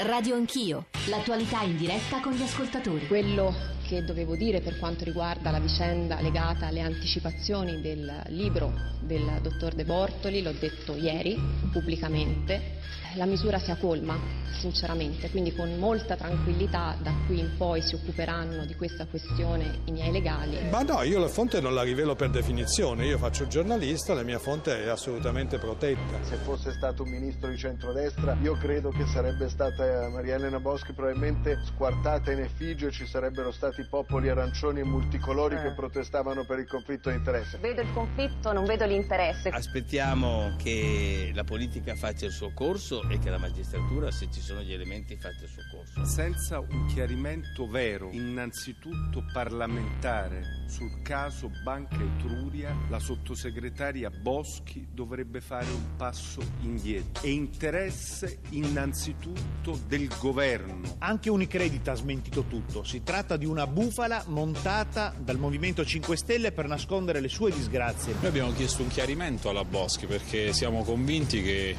Radio Anch'io, l'attualità in diretta con gli ascoltatori. Quello che dovevo dire per quanto riguarda la vicenda legata alle anticipazioni del libro del dottor De Bortoli, l'ho detto ieri pubblicamente, la misura sia colma, sinceramente, quindi con molta tranquillità da qui in poi si occuperanno di questa questione i miei legali. Ma no, io la fonte non la rivelo per definizione, io faccio giornalista, la mia fonte è assolutamente protetta. Se fosse stato un ministro di centrodestra, io credo che sarebbe stata Maria Elena Boschi probabilmente squartata in effigie, ci sarebbero stati popoli arancioni e multicolori eh. che protestavano per il conflitto di interesse. Vedo il conflitto, non vedo l'interesse. Aspettiamo che la politica faccia il suo corso e che la magistratura, se ci sono gli elementi, faccia il suo corso. Senza un chiarimento vero, innanzitutto parlamentare, sul caso Banca Etruria, la sottosegretaria Boschi dovrebbe fare un passo indietro. È interesse innanzitutto del governo. Anche Unicredit ha smentito tutto. Si tratta di una bufala montata dal Movimento 5 Stelle per nascondere le sue disgrazie. Noi abbiamo chiesto un chiarimento alla Boschi perché siamo convinti che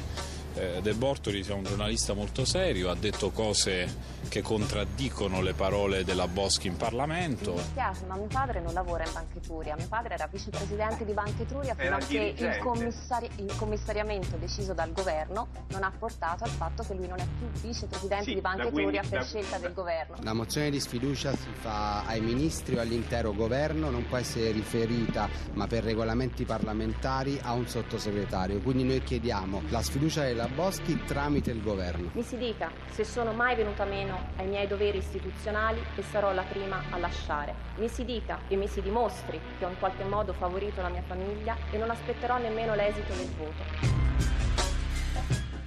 eh, De Bortoli sia un giornalista molto serio, ha detto cose che contraddicono le parole della Boschi in Parlamento. Mi dispiace, ma mio padre non lavora in Banca Etruria. Mio padre era vicepresidente di Banca Etruria fino a che il, commissari- il, commissariamento deciso dal governo non ha portato al fatto che lui non è più vicepresidente sì, di Banca Etruria per da, scelta del governo. La mozione di sfiducia si fa ai ministri o all'intero governo, non può essere riferita, ma per regolamenti parlamentari, a un sottosegretario. Quindi noi chiediamo la sfiducia della della Boschi tramite il governo. Mi si dica se sono mai venuta meno ai miei doveri istituzionali e sarò la prima a lasciare. Mi si dica e mi si dimostri che ho in qualche modo favorito la mia famiglia e non aspetterò nemmeno l'esito del voto.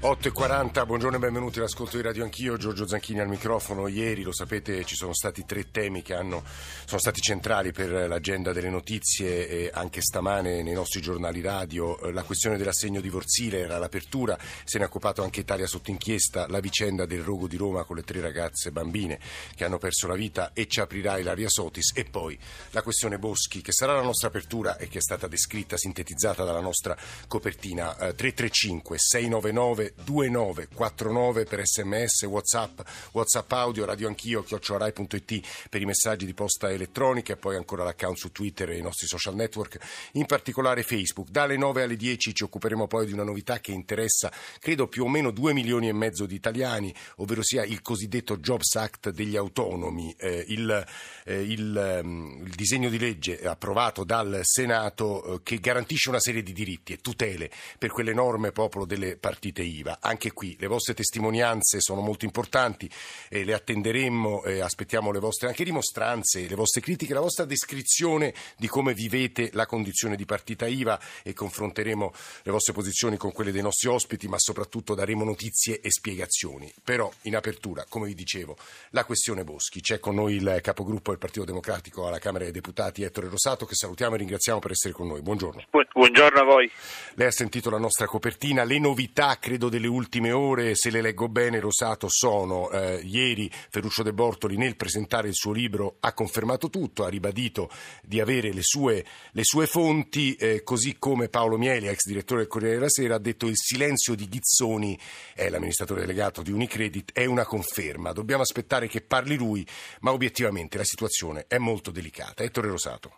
8.40, buongiorno e benvenuti all'ascolto di Radio Anch'io, Giorgio Zanchini al microfono. Ieri, lo sapete, ci sono stati tre temi che hanno, sono stati centrali per l'agenda delle notizie e anche stamane nei nostri giornali radio. La questione dell'assegno divorzile era l'apertura, se ne è occupato anche Italia sotto inchiesta, la vicenda del rogo di Roma con le tre ragazze bambine che hanno perso la vita e ci aprirà Ilaria Sotis e poi la questione Boschi che sarà la nostra apertura e che è stata descritta, sintetizzata dalla nostra copertina. 335 699 2949 per sms, whatsapp, whatsapp audio, radio anch'io, chiocciolarai.it per i messaggi di posta elettronica e poi ancora l'account su Twitter e i nostri social network, in particolare Facebook. Dalle 9 alle 10 ci occuperemo poi di una novità che interessa credo più o meno 2 milioni e mezzo di italiani, ovvero sia il cosiddetto Jobs Act degli autonomi, eh, il, eh, il, um, il, disegno di legge approvato dal Senato eh, che garantisce una serie di diritti e tutele per quell'enorme popolo delle partite IVA IVA. Anche qui le vostre testimonianze sono molto importanti, eh, le attenderemmo, eh, aspettiamo le vostre anche dimostranze, le vostre critiche, la vostra descrizione di come vivete la condizione di partita IVA e confronteremo le vostre posizioni con quelle dei nostri ospiti, ma soprattutto daremo notizie e spiegazioni. Però in apertura, come vi dicevo, la questione Boschi. C'è con noi il capogruppo del Partito Democratico alla Camera dei Deputati, Ettore Rosato, che salutiamo e ringraziamo per essere con noi. Buongiorno. Buongiorno a voi. Lei ha sentito la nostra copertina, le novità, credo credo delle ultime ore, se le leggo bene, Rosato, sono eh, ieri Ferruccio De Bortoli nel presentare il suo libro ha confermato tutto, ha ribadito di avere le sue, le sue fonti, eh, così come Paolo Mieli, ex direttore del Corriere della Sera, ha detto il silenzio di Ghizzoni, è l'amministratore delegato di Unicredit, è una conferma. Dobbiamo aspettare che parli lui, ma obiettivamente la situazione è molto delicata. Ettore Rosato.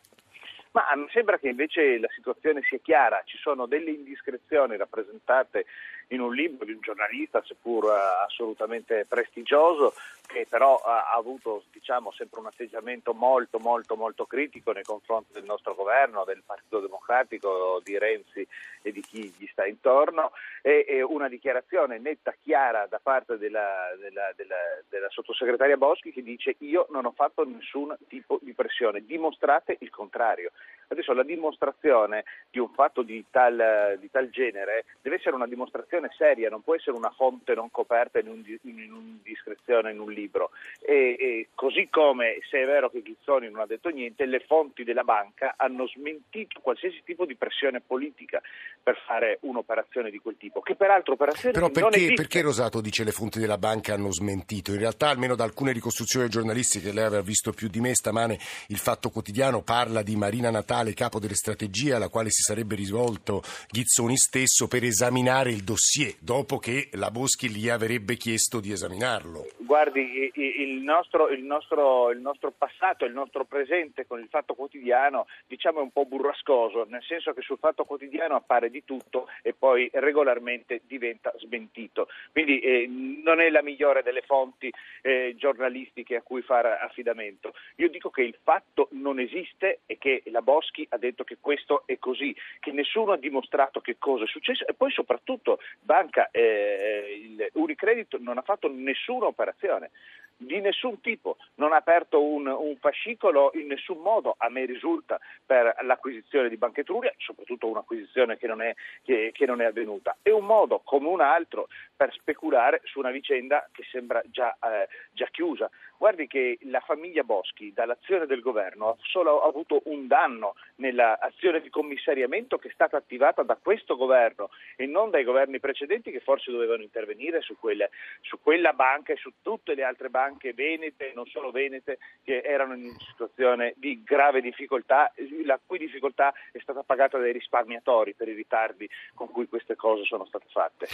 Ma mi sembra che invece la situazione sia chiara, ci sono delle indiscrezioni rappresentate in un libro di un giornalista, seppur uh, assolutamente prestigioso, che però ha avuto diciamo, sempre un atteggiamento molto molto molto critico nei confronti del nostro governo, del Partito Democratico, di Renzi e di chi gli sta intorno e, e una dichiarazione netta, chiara da parte della, della, della, della sottosegretaria Boschi che dice io non ho fatto nessun tipo di pressione, dimostrate il contrario. Adesso la dimostrazione di un fatto di tal, di tal genere deve essere una dimostrazione seria, non può essere una fonte non coperta in un'indiscrezione, in un libro. E, e così come, se è vero che Ghizzoni non ha detto niente, le fonti della banca hanno smentito qualsiasi tipo di pressione politica per fare un'operazione di quel tipo, che peraltro operazione Però perché, perché Rosato dice le fonti della banca hanno smentito? In realtà, almeno da alcune ricostruzioni giornalistiche, lei aveva visto più di me stamane, il Fatto Quotidiano parla di Marina Natale, capo delle strategie, alla quale si sarebbe rivolto Ghizzoni stesso per esaminare il dossier, dopo che la Boschi gli avrebbe chiesto di esaminarlo. Guardi, il nostro, il, nostro, il nostro, passato, il nostro presente con il Fatto Quotidiano, diciamo è un po' burrascoso, nel senso che sul Fatto Quotidiano appare di tutto e poi regolarmente diventa smentito. Quindi eh, non è la migliore delle fonti eh, giornalistiche a cui fare affidamento. Io dico che il fatto non esiste e che la Boschi ha detto che questo è così, che nessuno ha dimostrato che cosa è successo e poi soprattutto Banca, eh, Unicredit non ha fatto nessuna operazione di nessun tipo, non ha aperto un, un, fascicolo in nessun modo, a me risulta, per l'acquisizione di Banca Etruria, soprattutto un'acquisizione che non, è, che, che non è avvenuta. È un modo come un altro per speculare su una vicenda che sembra già, eh, già chiusa. Guardi che la famiglia Boschi dall'azione del governo ha solo avuto un danno nell'azione di commissariamento che è stata attivata da questo governo e non dai governi precedenti che forse dovevano intervenire su, quelle, su quella banca e su tutte le altre banche venete non solo venete che erano in situazione di grave difficoltà, la cui difficoltà è stata pagata dai risparmiatori per i ritardi con cui queste cose sono state fatte.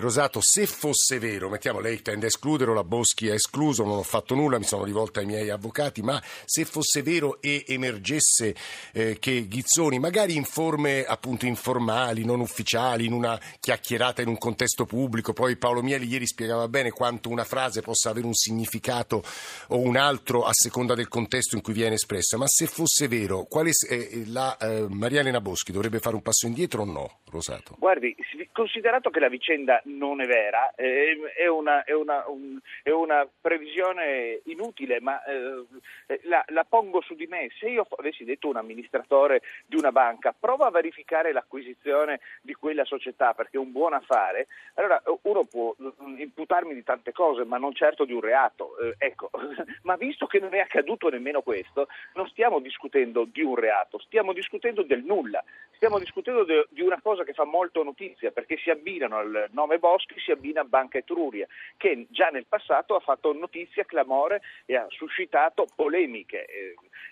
Rosato, se fosse vero, mettiamo lei tende a escludere, la Boschi ha escluso, non ho fatto nulla nulla, mi sono rivolta ai miei avvocati, ma se fosse vero e emergesse eh, che Ghizzoni, magari in forme appunto informali, non ufficiali, in una chiacchierata in un contesto pubblico, poi Paolo Mieli ieri spiegava bene quanto una frase possa avere un significato o un altro a seconda del contesto in cui viene espressa, ma se fosse vero, quale, eh, la eh, Maria Elena Boschi dovrebbe fare un passo indietro o no, Rosato? Guardi, considerato che la vicenda non è vera, eh, è, una, è, una, un, è una previsione inutile, ma eh, la, la, pongo su di me. Se io avessi detto un amministratore di una banca, prova a verificare l'acquisizione di quella società perché è un buon affare, allora uno può mm, imputarmi di tante cose, ma non certo di un reato. Eh, ecco. ma visto che non è accaduto nemmeno questo, non stiamo discutendo di un reato, stiamo discutendo del nulla. Stiamo discutendo de, di una cosa che fa molto notizia perché si abbinano al nome Boschi, si abbina Banca Etruria, che già nel passato ha fatto notizia clamore rumore e ha suscitato polemiche.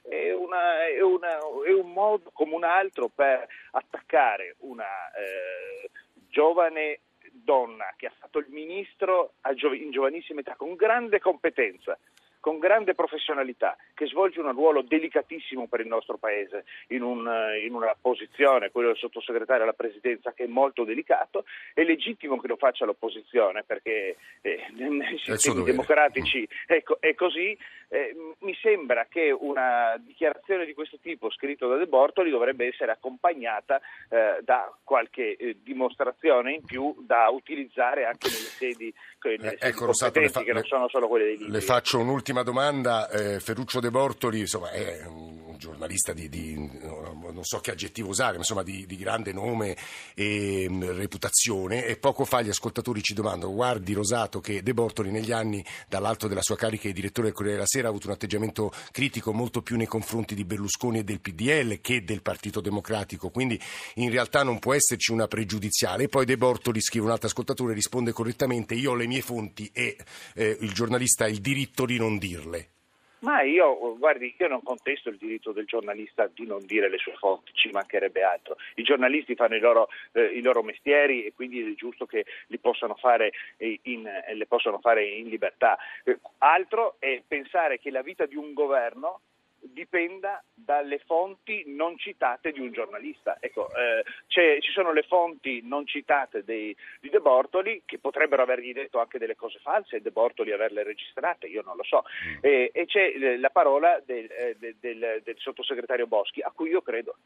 È, una, è, una, è un modo come un altro per attaccare una eh, giovane donna che ha fatto il ministro in giovanissima età con grande competenza con grande professionalità, che svolge un ruolo delicatissimo per il nostro Paese in, un, in, una posizione, quello del sottosegretario alla Presidenza, che è molto delicato, è legittimo che lo faccia l'opposizione perché eh, nei sistemi democratici è, è così. Eh, mi sembra che una dichiarazione di questo tipo scritta da De Bortoli dovrebbe essere accompagnata eh, da qualche eh, dimostrazione in più da utilizzare anche nelle sedi, nelle eh, ecco, sedi fa, che non sono solo quelle dei libri. Le faccio un'ultima ultima domanda, eh, Ferruccio De Bortoli insomma, è un giornalista di, di, non so che aggettivo usare, insomma di, di grande nome e mm, reputazione e poco fa gli ascoltatori ci domandano, guardi Rosato che De Bortoli negli anni dall'alto della sua carica di direttore del Corriere della Sera ha avuto un atteggiamento critico molto più nei confronti di Berlusconi e del PDL che del Partito Democratico, quindi in realtà non può esserci una pregiudiziale. E poi De Bortoli scrive un altro ascoltatore, risponde correttamente, io ho le mie fonti e eh, il giornalista ha il diritto di non dirle. Ma io, guardi, io non contesto il diritto del giornalista di non dire le sue fonti, ci mancherebbe altro. I giornalisti fanno i loro, eh, i loro mestieri e quindi è giusto che li possano fare in, eh, le possano fare in libertà. Eh, altro è pensare che la vita di un governo dipenda dalle fonti non citate di un giornalista. Ecco, eh, ci sono le fonti non citate dei, di De Bortoli che potrebbero avergli detto anche delle cose false e De Bortoli averle registrate, io non lo so. Mm. E, e c'è la parola del, eh, del, del, del sottosegretario Boschi a cui io credo.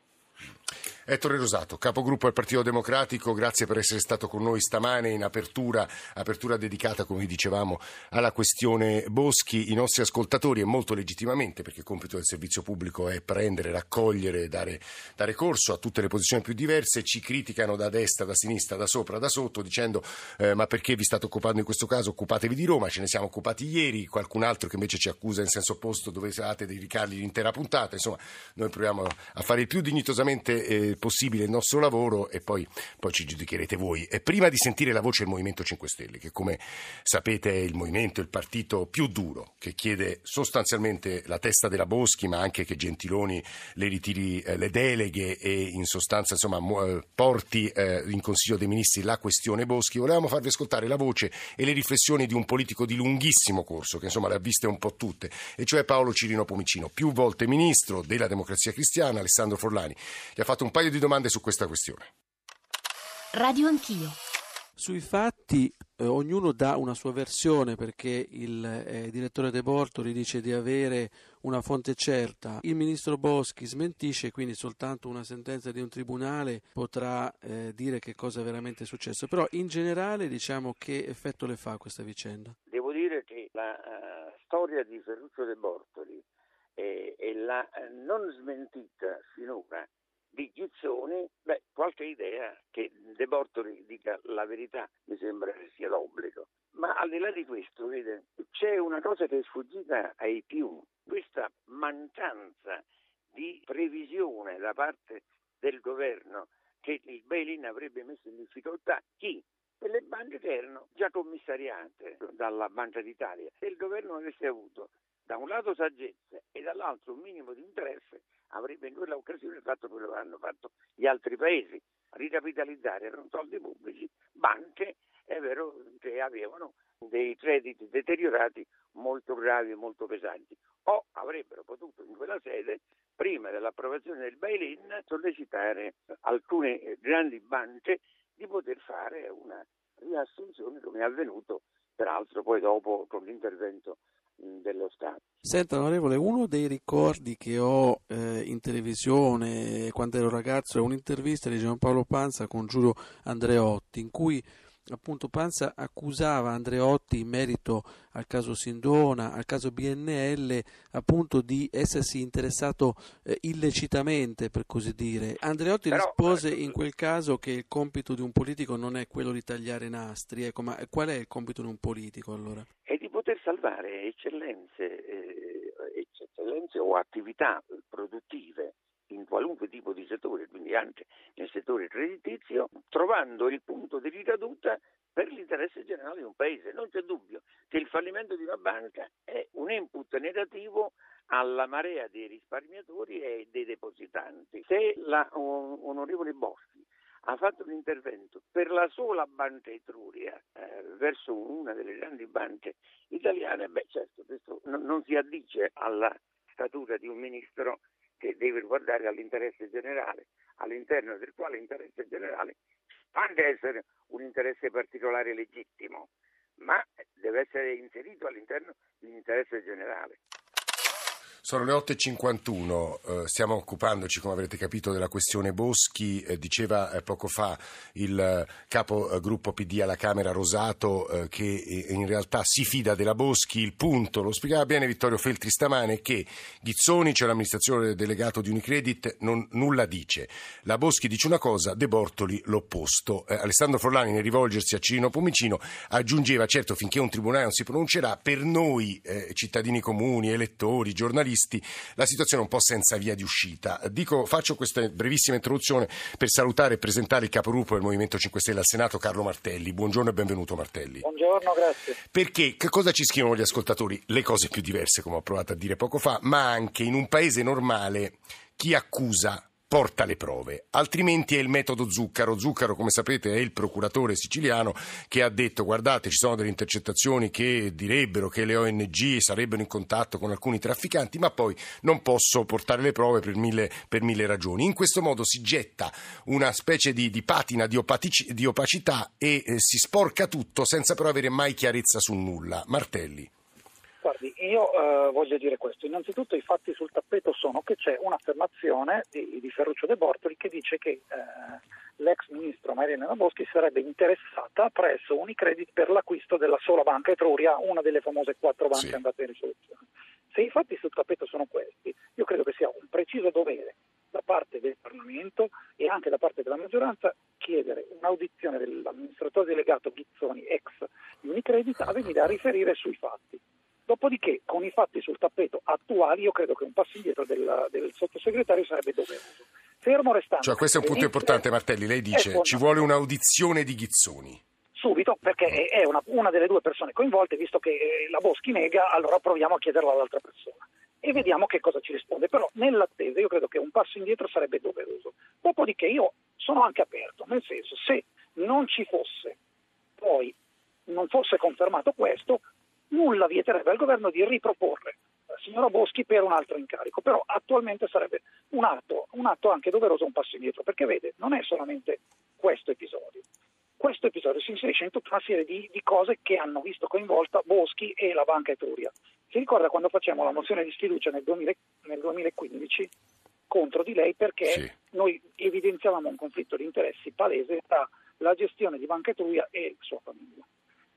Ettore Rosato, capogruppo del Partito Democratico, grazie per essere stato con noi stamane in apertura, apertura dedicata, come dicevamo, alla questione Boschi. I nostri ascoltatori, e molto legittimamente, perché il compito del servizio pubblico è prendere, raccogliere, dare, dare corso a tutte le posizioni più diverse, ci criticano da destra, da sinistra, da sopra, da sotto, dicendo eh, ma perché vi state occupando in questo caso? Occupatevi di Roma, ce ne siamo occupati ieri, qualcun altro che invece ci accusa in senso opposto dove siate dedicargli l'intera puntata. Insomma, noi proviamo a fare il più dignitosamente eh, possibile il nostro lavoro e poi, poi ci giudicherete voi. E prima di sentire la voce del Movimento 5 Stelle, che come sapete è il movimento, il partito più duro, che chiede sostanzialmente la testa della Boschi, ma anche che Gentiloni le ritiri eh, le deleghe e in sostanza insomma, eh, porti eh, in Consiglio dei Ministri la questione Boschi, volevamo farvi ascoltare la voce e le riflessioni di un politico di lunghissimo corso, che insomma le ha viste un po' tutte, e cioè Paolo Cirino Pomicino, più volte ministro della Democrazia Cristiana, Alessandro Forlani, che ha fatto un paio di domande su questa questione. Radio Anch'io. Sui fatti eh, ognuno dà una sua versione perché il eh, direttore De Bortoli dice di avere una fonte certa, il ministro Boschi smentisce, quindi soltanto una sentenza di un tribunale potrà eh, dire che cosa veramente è successo. Però in generale diciamo che effetto le fa questa vicenda? Devo dire che la uh, storia di Ferruccio De Bortoli e, e la uh, non smentita finora di Gizzoni, beh, qualche idea che De Bortoli dica la verità mi sembra che sia d'obbligo. Ma al di là di questo, vede, c'è una cosa che è sfuggita ai più, questa mancanza di previsione da parte del governo che il bail-in avrebbe messo in difficoltà chi? E le banche che erano già commissariate dalla Banca d'Italia. Se il governo avesse avuto da un lato saggezza e dall'altro un minimo di interesse, avrebbe in quella occasione fatto quello che hanno fatto gli altri paesi, ricapitalizzare erano soldi pubblici, banche, è vero che avevano dei crediti deteriorati molto gravi e molto pesanti, o avrebbero potuto in quella sede, prima dell'approvazione del bail-in, sollecitare alcune grandi banche di poter fare una riassunzione come è avvenuto peraltro poi dopo con l'intervento dello Stato. Senta onorevole, uno dei ricordi che ho eh, in televisione quando ero ragazzo è un'intervista di Giampaolo Panza con Giulio Andreotti in cui appunto Panza accusava Andreotti in merito al caso Sindona, al caso BNL, appunto di essersi interessato eh, illecitamente, per così dire. Andreotti Però, rispose eh, in quel caso che il compito di un politico non è quello di tagliare nastri, ecco, ma qual è il compito di un politico allora? È poter salvare eccellenze, eh, eccellenze o attività produttive in qualunque tipo di settore, quindi anche nel settore creditizio, trovando il punto di ricaduta per l'interesse generale di un paese. Non c'è dubbio che il fallimento di una banca è un input negativo alla marea dei risparmiatori e dei depositanti. Se la onorevole Boschi ha fatto un intervento per la sola banca Etruria eh, verso una delle grandi banche italiane, beh certo questo non, non si addice alla statura di un ministro che deve guardare all'interesse generale, all'interno del quale interesse generale può anche essere un interesse particolare legittimo, ma deve essere inserito all'interno di un interesse generale. Sono le 8.51, eh, stiamo occupandoci, come avrete capito, della questione Boschi. Eh, diceva eh, poco fa il eh, capo eh, PD alla Camera Rosato eh, che in realtà si fida della Boschi. Il punto, lo spiegava bene Vittorio Feltri stamane, che Ghizzoni, cioè l'amministratore delegato di Unicredit, non, nulla dice. La Boschi dice una cosa, De Bortoli l'opposto. Alessandro Forlani, nel rivolgersi a Cirino Pomicino, aggiungeva, certo, finché un tribunale non si pronuncerà, per noi cittadini comuni, elettori, giornalisti, giornalisti, la situazione è un po' senza via di uscita. Dico, faccio questa brevissima introduzione per salutare e presentare il capogruppo del Movimento 5 Stelle al Senato, Carlo Martelli. Buongiorno e benvenuto Martelli. Buongiorno, grazie. Perché che cosa ci scrivono gli ascoltatori? Le cose più diverse, come ho provato a dire poco fa, ma anche in un paese normale chi accusa porta le prove, altrimenti è il metodo Zuccaro. Zuccaro, come sapete, è il procuratore siciliano che ha detto guardate ci sono delle intercettazioni che direbbero che le ONG sarebbero in contatto con alcuni trafficanti, ma poi non posso portare le prove per mille, per mille ragioni. In questo modo si getta una specie di, di patina di, opatic- di opacità e eh, si sporca tutto senza però avere mai chiarezza su nulla. Martelli. Io eh, voglio dire questo. Innanzitutto i fatti sul tappeto sono che c'è un'affermazione di, di Ferruccio De Bortoli che dice che eh, l'ex ministro Mariana Boschi sarebbe interessata presso Unicredit per l'acquisto della sola banca Etruria, una delle famose quattro banche sì. andate in risoluzione. Se i fatti sul tappeto sono questi, io credo che sia un preciso dovere da parte del Parlamento e anche da parte della maggioranza chiedere un'audizione dell'amministratore delegato Ghizzoni, ex Unicredit, a venire a riferire sui fatti. Dopodiché, con i fatti sul tappeto attuali, io credo che un passo indietro del, del sottosegretario sarebbe doveroso. Fermo restando. Cioè, questo è un punto importante, Martelli. Lei dice ci vuole un'audizione di Ghizzoni subito perché è una, una, delle due persone coinvolte, visto che eh, la Boschi nega, allora proviamo a chiederlo all'altra persona e vediamo che cosa ci risponde. Però nell'attesa io credo che un passo indietro sarebbe doveroso. Dopodiché io sono anche aperto, nel senso se non ci fosse poi, non fosse confermato questo, nulla vieterebbe al governo di riproporre la signora Boschi per un altro incarico, però attualmente sarebbe un atto, un atto anche doveroso, un passo indietro, perché vede, non è solamente questo episodio, questo episodio si inserisce in tutta una serie di, di, cose che hanno visto coinvolta Boschi e la Banca Etruria. Si ricorda quando facciamo la mozione di sfiducia nel, 2000, nel 2015 contro di lei perché sì. noi evidenziavamo un conflitto di interessi palese tra la gestione di Banca Etruria e sua famiglia.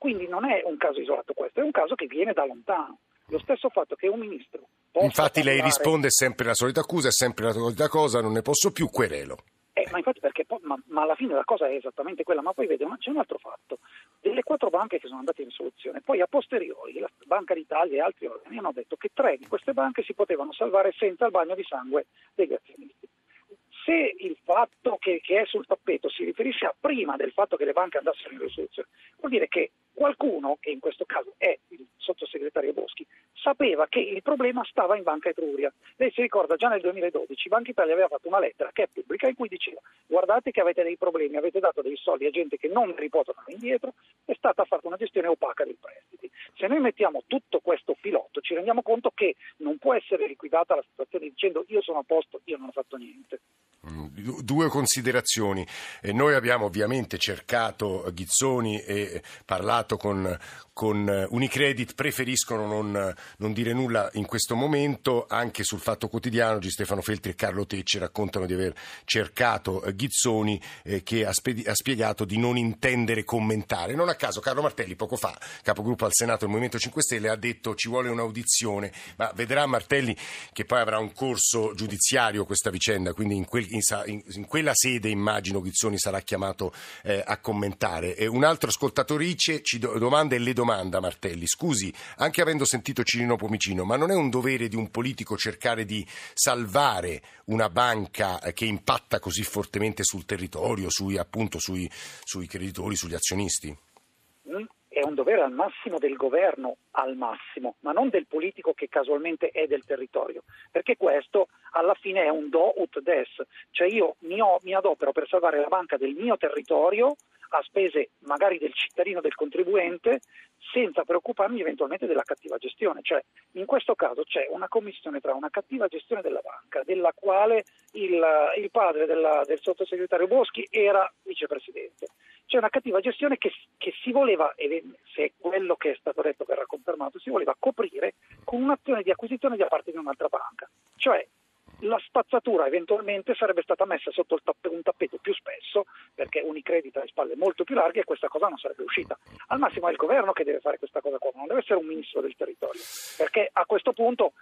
Quindi non è un caso isolato questo, è un caso che viene da lontano. Lo stesso fatto che un ministro... Infatti parlare... lei risponde sempre la solita accusa, è sempre la solita cosa, non ne posso più, querelo. Eh, ma infatti perché poi, ma, ma, alla fine la cosa è esattamente quella, ma poi vede, c'è un altro fatto. Delle quattro banche che sono andate in risoluzione, poi a posteriori la Banca d'Italia e altri organi hanno detto che tre di queste banche si potevano salvare senza il bagno di sangue degli azionisti. Se il fatto che, che è sul tappeto si riferisce a prima del fatto che le banche andassero in risoluzione, vuol dire che qualcuno, che in questo caso è il sottosegretario Boschi, sapeva che il problema stava in Banca Etruria. Lei si ricorda già nel 2012 Banca Italia aveva fatto una lettera che è pubblica in cui diceva guardate che avete dei problemi, avete dato dei soldi a gente che non riportano indietro, è stata fatta una gestione opaca dei prestiti. Se noi mettiamo tutto questo filotto ci rendiamo conto che non può essere liquidata la situazione dicendo io sono a posto, io non ho fatto niente. Mm, due considerazioni. Eh, noi abbiamo ovviamente cercato Ghizzoni e parlato con, con Unicredit, preferiscono non, non, dire nulla in questo momento, anche sul Fatto Quotidiano G. Stefano Feltri e Carlo Tecce raccontano di aver cercato Ghizzoni eh, che ha, spedi- ha, spiegato di non intendere commentare. Non a caso Carlo Martelli poco fa, capogruppo al Senato del Movimento 5 Stelle, ha detto ci vuole un'audizione, ma vedrà Martelli che poi avrà un corso giudiziario questa vicenda, quindi in quel in, in, quella sede immagino Ghizzoni sarà chiamato eh, a commentare. E un altro ascoltatorice ci do, domanda e le domanda Martelli, scusi, anche avendo sentito Cirino Pomicino, ma non è un dovere di un politico cercare di salvare una banca che impatta così fortemente sul territorio, sui, appunto sui, sui creditori, sugli azionisti? Mm è un dovere al massimo del governo, al massimo, ma non del politico che casualmente è del territorio, perché questo alla fine è un do ut des, cioè io mi, ho, mi adopero per salvare la banca del mio territorio a spese magari del cittadino, del contribuente, senza preoccuparmi eventualmente della cattiva gestione. Cioè, in questo caso c'è una commissione tra una cattiva gestione della banca, della quale il, il padre della, del sottosegretario Boschi era vicepresidente. C'è una cattiva gestione che, che si voleva, se è quello che è stato detto verrà confermato, si voleva coprire con un'azione di acquisizione da parte di un'altra banca. Cioè, la spazzatura eventualmente sarebbe stata messa sotto tapp- un tappeto più spesso perché Unicredit ha le spalle molto più larghe e questa cosa non sarebbe uscita. Al massimo è il governo che deve fare questa cosa qua, non deve essere un ministro del territorio, perché a questo punto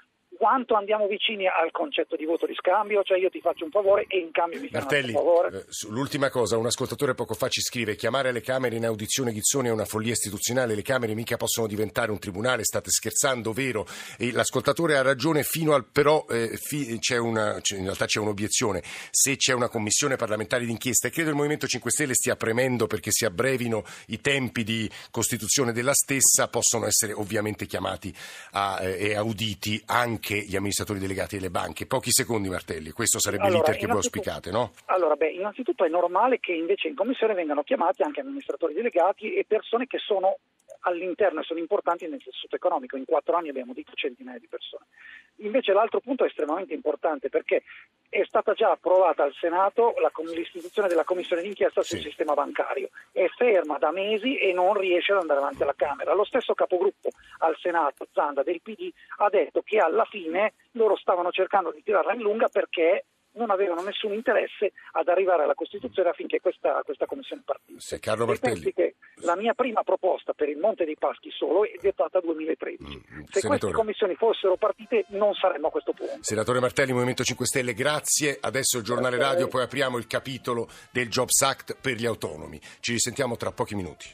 quanto andiamo vicini al concetto di voto di scambio, cioè io ti faccio un favore e in cambio mi fai Martelli, un favore. Eh, l'ultima cosa, un ascoltatore poco fa ci scrive chiamare le Camere in audizione Ghizzoni è una follia istituzionale, le Camere mica possono diventare un tribunale, state scherzando, vero? E l'ascoltatore ha ragione fino al però eh, fi, c'è una, in realtà c'è un'obiezione, se c'è una commissione parlamentare d'inchiesta e credo il Movimento 5 Stelle stia premendo perché si abbrevino i tempi di costituzione della stessa, possono essere ovviamente chiamati a, eh, e auditi anche gli amministratori delegati delle banche. Pochi secondi, Martelli, questo sarebbe allora, l'iter che voi auspicate, no? Allora, beh, innanzitutto è normale che invece in commissione vengano chiamati anche amministratori delegati e persone che sono all'interno e sono importanti nel tessuto economico. In quattro anni abbiamo detto centinaia di persone. Invece l'altro punto è estremamente importante perché è stata già approvata al Senato la, l'istituzione della commissione d'inchiesta sul sì. sistema bancario. È ferma da mesi e non riesce ad andare avanti alla Camera. Lo stesso capogruppo al Senato, Zanda del PD, ha detto che alla fine loro stavano cercando di tirarla in lunga perché non avevano nessun interesse ad arrivare alla Costituzione affinché questa, questa commissione partisse. Se Carlo Martelli. che la mia prima proposta per il Monte dei Paschi solo è datata 2013. Mm, mm, Se senatore. queste commissioni fossero partite non saremmo a questo punto. Senatore Martelli, Movimento 5 Stelle, grazie. Adesso il giornale grazie radio, poi apriamo il capitolo del Jobs Act per gli autonomi. Ci risentiamo tra pochi minuti.